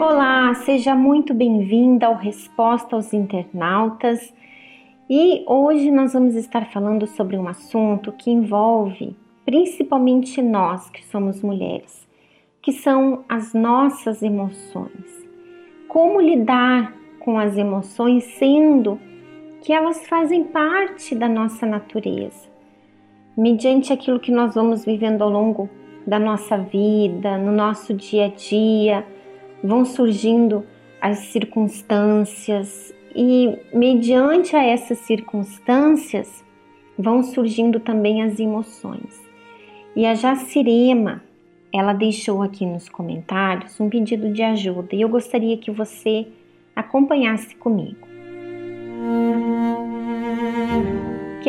Olá, seja muito bem-vinda ao Resposta aos Internautas. E hoje nós vamos estar falando sobre um assunto que envolve principalmente nós que somos mulheres, que são as nossas emoções. Como lidar com as emoções sendo que elas fazem parte da nossa natureza, mediante aquilo que nós vamos vivendo ao longo da nossa vida, no nosso dia a dia, vão surgindo as circunstâncias e mediante a essas circunstâncias vão surgindo também as emoções. E a Jacirema, ela deixou aqui nos comentários um pedido de ajuda e eu gostaria que você acompanhasse comigo.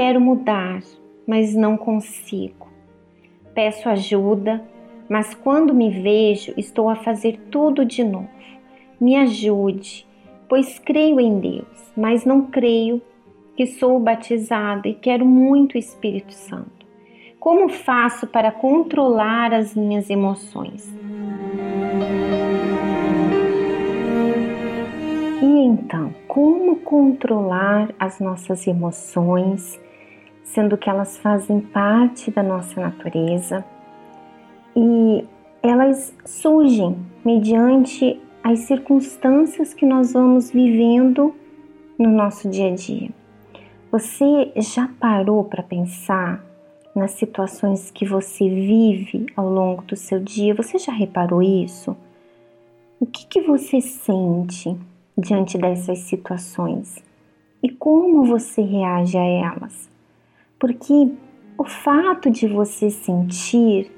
Quero mudar, mas não consigo. Peço ajuda, mas quando me vejo, estou a fazer tudo de novo. Me ajude, pois creio em Deus, mas não creio que sou batizada e quero muito o Espírito Santo. Como faço para controlar as minhas emoções? E então, como controlar as nossas emoções, sendo que elas fazem parte da nossa natureza e elas surgem mediante as circunstâncias que nós vamos vivendo no nosso dia a dia. Você já parou para pensar nas situações que você vive ao longo do seu dia. Você já reparou isso? O que, que você sente diante dessas situações e como você reage a elas? Porque o fato de você sentir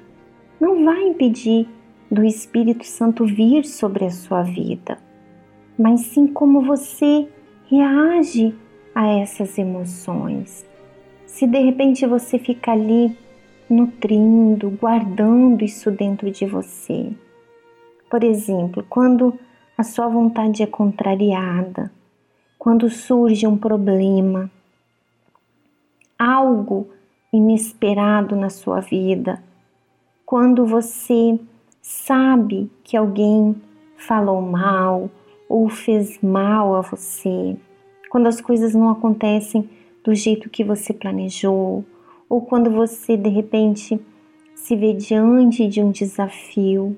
não vai impedir do Espírito Santo vir sobre a sua vida, mas sim como você reage a essas emoções. Se de repente você fica ali nutrindo, guardando isso dentro de você. Por exemplo, quando a sua vontade é contrariada, quando surge um problema, algo inesperado na sua vida, quando você sabe que alguém falou mal ou fez mal a você, quando as coisas não acontecem do jeito que você planejou, ou quando você de repente se vê diante de um desafio,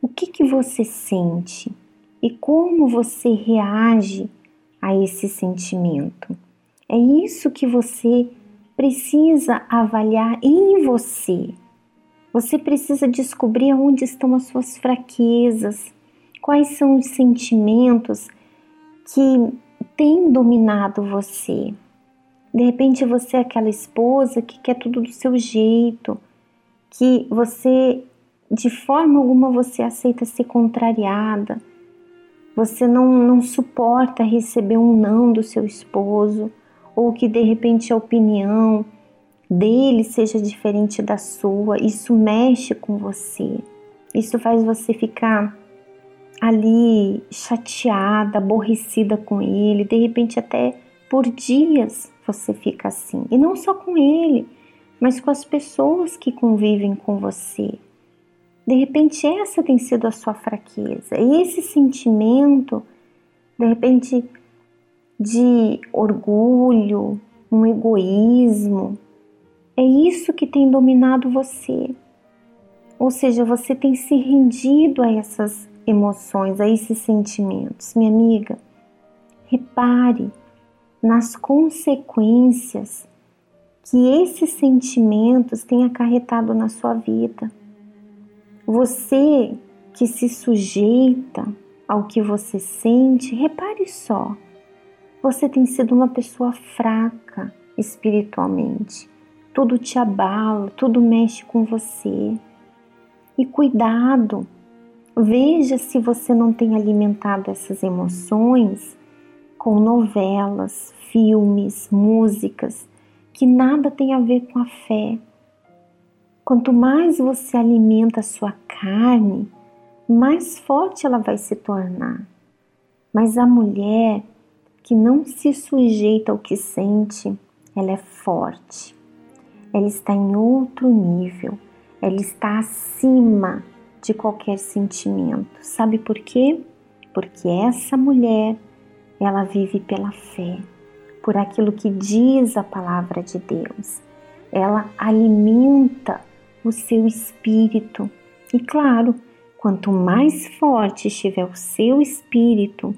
o que que você sente e como você reage a esse sentimento? É isso que você precisa avaliar em você. Você precisa descobrir onde estão as suas fraquezas, quais são os sentimentos que têm dominado você. De repente você é aquela esposa que quer tudo do seu jeito, que você de forma alguma você aceita ser contrariada. Você não, não suporta receber um não do seu esposo, ou que de repente a opinião dele seja diferente da sua. Isso mexe com você. Isso faz você ficar ali chateada, aborrecida com ele, de repente até por dias você fica assim. E não só com ele, mas com as pessoas que convivem com você. De repente, essa tem sido a sua fraqueza. E esse sentimento, de repente, de orgulho, um egoísmo, é isso que tem dominado você. Ou seja, você tem se rendido a essas emoções, a esses sentimentos. Minha amiga, repare nas consequências que esses sentimentos têm acarretado na sua vida. Você que se sujeita ao que você sente, repare só, você tem sido uma pessoa fraca espiritualmente. Tudo te abala, tudo mexe com você. E cuidado, veja se você não tem alimentado essas emoções com novelas, filmes, músicas que nada tem a ver com a fé. Quanto mais você alimenta a sua carne, mais forte ela vai se tornar. Mas a mulher que não se sujeita ao que sente, ela é forte, ela está em outro nível, ela está acima de qualquer sentimento. Sabe por quê? Porque essa mulher, ela vive pela fé, por aquilo que diz a palavra de Deus. Ela alimenta o seu espírito. E claro, quanto mais forte estiver o seu espírito,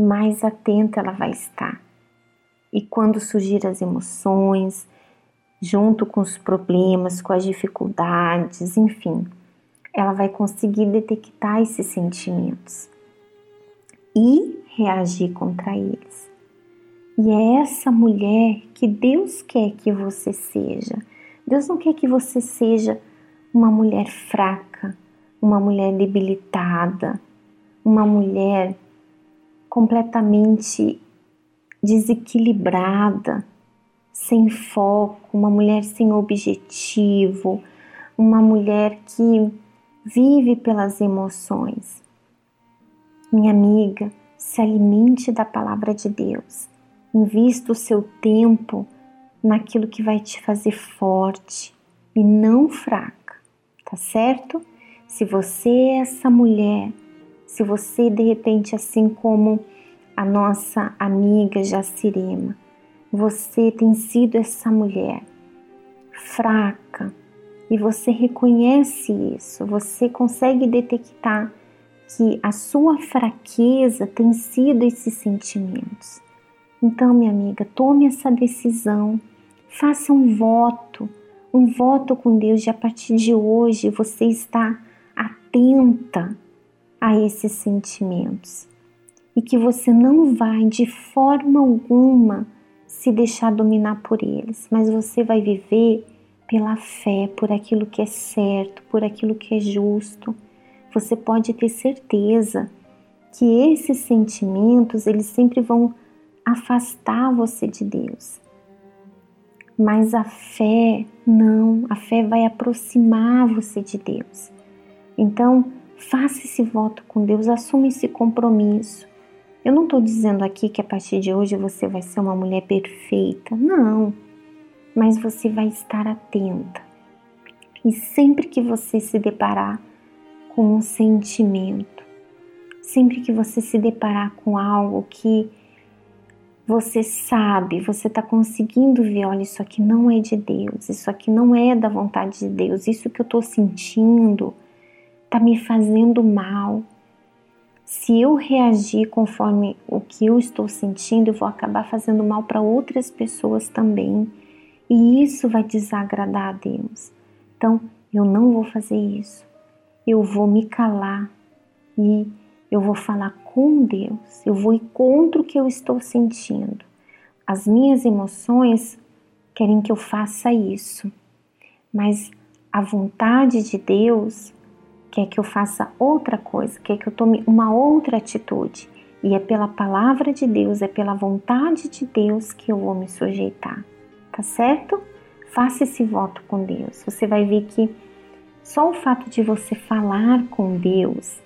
mais atenta ela vai estar. E quando surgir as emoções, junto com os problemas, com as dificuldades, enfim, ela vai conseguir detectar esses sentimentos e reagir contra eles. E é essa mulher que Deus quer que você seja. Deus não quer que você seja uma mulher fraca, uma mulher debilitada, uma mulher completamente desequilibrada, sem foco, uma mulher sem objetivo, uma mulher que vive pelas emoções. Minha amiga, se alimente da palavra de Deus. Invista o seu tempo naquilo que vai te fazer forte e não fraca, tá certo? Se você é essa mulher, se você de repente, assim como a nossa amiga Jacirema, você tem sido essa mulher fraca e você reconhece isso, você consegue detectar que a sua fraqueza tem sido esses sentimentos. Então, minha amiga, tome essa decisão, faça um voto, um voto com Deus de a partir de hoje você está atenta a esses sentimentos e que você não vai de forma alguma se deixar dominar por eles, mas você vai viver pela fé, por aquilo que é certo, por aquilo que é justo. Você pode ter certeza que esses sentimentos, eles sempre vão afastar você de Deus. Mas a fé não, a fé vai aproximar você de Deus. Então, faça esse voto com Deus, assuma esse compromisso. Eu não estou dizendo aqui que a partir de hoje você vai ser uma mulher perfeita, não. Mas você vai estar atenta. E sempre que você se deparar com um sentimento, sempre que você se deparar com algo que você sabe, você está conseguindo ver, olha, isso aqui não é de Deus, isso aqui não é da vontade de Deus, isso que eu estou sentindo está me fazendo mal, se eu reagir conforme o que eu estou sentindo, eu vou acabar fazendo mal para outras pessoas também. E isso vai desagradar a Deus. Então, eu não vou fazer isso. Eu vou me calar e eu vou falar com Deus. Eu vou ir contra o que eu estou sentindo. As minhas emoções querem que eu faça isso. Mas a vontade de Deus quer que eu faça outra coisa, quer que eu tome uma outra atitude. E é pela palavra de Deus, é pela vontade de Deus que eu vou me sujeitar. Tá certo? Faça esse voto com Deus. Você vai ver que só o fato de você falar com Deus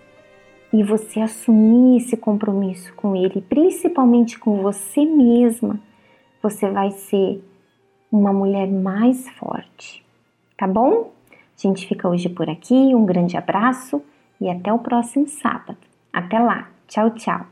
e você assumir esse compromisso com Ele, principalmente com você mesma, você vai ser uma mulher mais forte. Tá bom? A gente fica hoje por aqui, um grande abraço e até o próximo sábado. Até lá, tchau, tchau.